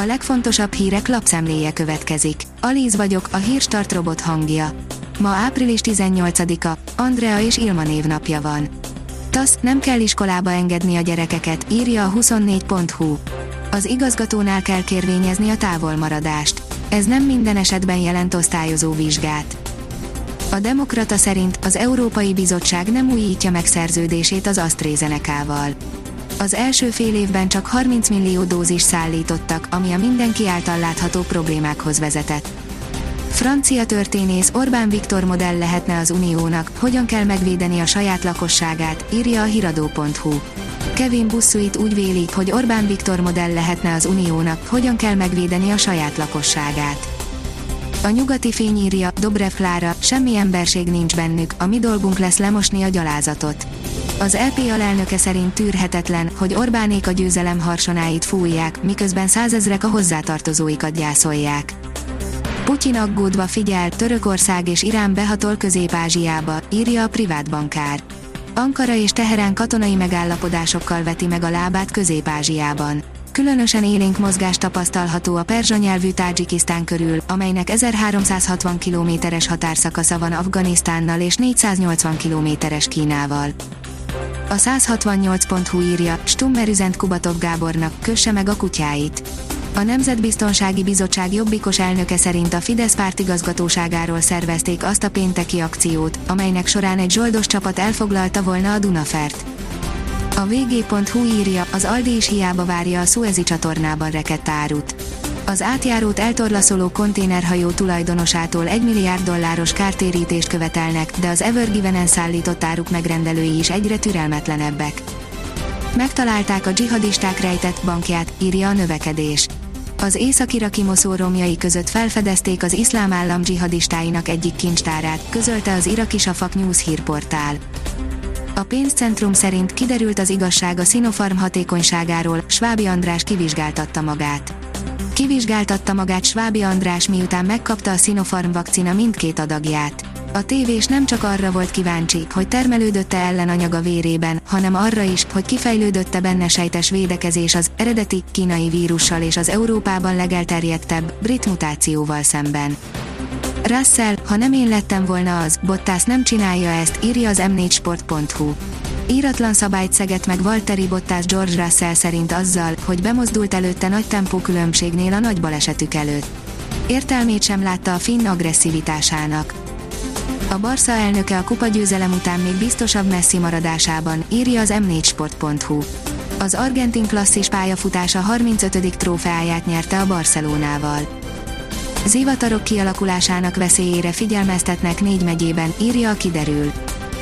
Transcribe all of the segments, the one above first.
A legfontosabb hírek lapszemléje következik. Alíz vagyok, a hírstart robot hangja. Ma április 18-a, Andrea és Ilma névnapja van. TASZ, nem kell iskolába engedni a gyerekeket, írja a 24.hu. Az igazgatónál kell kérvényezni a távolmaradást. Ez nem minden esetben jelent osztályozó vizsgát. A Demokrata szerint az Európai Bizottság nem újítja meg szerződését az AstraZeneca-val. Az első fél évben csak 30 millió dózis szállítottak, ami a mindenki által látható problémákhoz vezetett. Francia történész Orbán Viktor modell lehetne az Uniónak, hogyan kell megvédeni a saját lakosságát, írja a hiradó.hu. Kevin Bussuit úgy véli, hogy Orbán Viktor modell lehetne az Uniónak, hogyan kell megvédeni a saját lakosságát. A nyugati fény írja, Dobrev Klára, semmi emberség nincs bennük, a mi dolgunk lesz lemosni a gyalázatot. Az LP alelnöke szerint tűrhetetlen, hogy Orbánék a győzelem harsonáit fújják, miközben százezrek a hozzátartozóikat gyászolják. Putyin aggódva figyel, Törökország és Irán behatol Közép-Ázsiába, írja a privát bankár. Ankara és Teherán katonai megállapodásokkal veti meg a lábát Közép-Ázsiában. Különösen élénk mozgás tapasztalható a perzsa nyelvű Tádzsikisztán körül, amelynek 1360 kilométeres határszakasza van Afganisztánnal és 480 kilométeres Kínával. A 168.hu írja, Stummer üzent Kubatov Gábornak, kösse meg a kutyáit. A Nemzetbiztonsági Bizottság jobbikos elnöke szerint a Fidesz pártigazgatóságáról szervezték azt a pénteki akciót, amelynek során egy zsoldos csapat elfoglalta volna a Dunafert. A vg.hu írja, az Aldi is hiába várja a Suezi csatornában rekett árut. Az átjárót eltorlaszoló konténerhajó tulajdonosától 1 milliárd dolláros kártérítést követelnek, de az Ever Given-en szállított áruk megrendelői is egyre türelmetlenebbek. Megtalálták a dzsihadisták rejtett bankját, írja a növekedés. Az észak-iraki Moszó romjai között felfedezték az iszlám állam dzsihadistáinak egyik kincstárát, közölte az iraki Safak News hírportál. A pénzcentrum szerint kiderült az igazság a Sinopharm hatékonyságáról, Svábi András kivizsgáltatta magát. Kivizsgáltatta magát Svábi András miután megkapta a Sinopharm vakcina mindkét adagját. A tévés nem csak arra volt kíváncsi, hogy termelődötte ellen anyaga vérében, hanem arra is, hogy kifejlődötte benne sejtes védekezés az eredeti kínai vírussal és az Európában legelterjedtebb brit mutációval szemben. Russell, ha nem én lettem volna az, Bottas nem csinálja ezt, írja az m4sport.hu. Íratlan szabályt szeget meg Valtteri Bottas George Russell szerint azzal, hogy bemozdult előtte nagy tempókülönbségnél a nagy balesetük előtt. Értelmét sem látta a finn agresszivitásának. A Barca elnöke a kupagyőzelem után még biztosabb messzi maradásában, írja az m4sport.hu. Az argentin klasszis pályafutása 35. trófeáját nyerte a Barcelonával. Zivatarok kialakulásának veszélyére figyelmeztetnek négy megyében, írja a kiderül.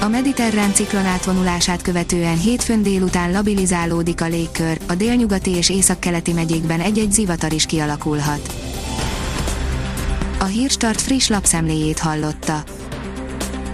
A mediterrán ciklon átvonulását követően hétfőn délután labilizálódik a légkör, a délnyugati és északkeleti megyékben egy-egy zivatar is kialakulhat. A Hírstart friss lapszemléjét hallotta.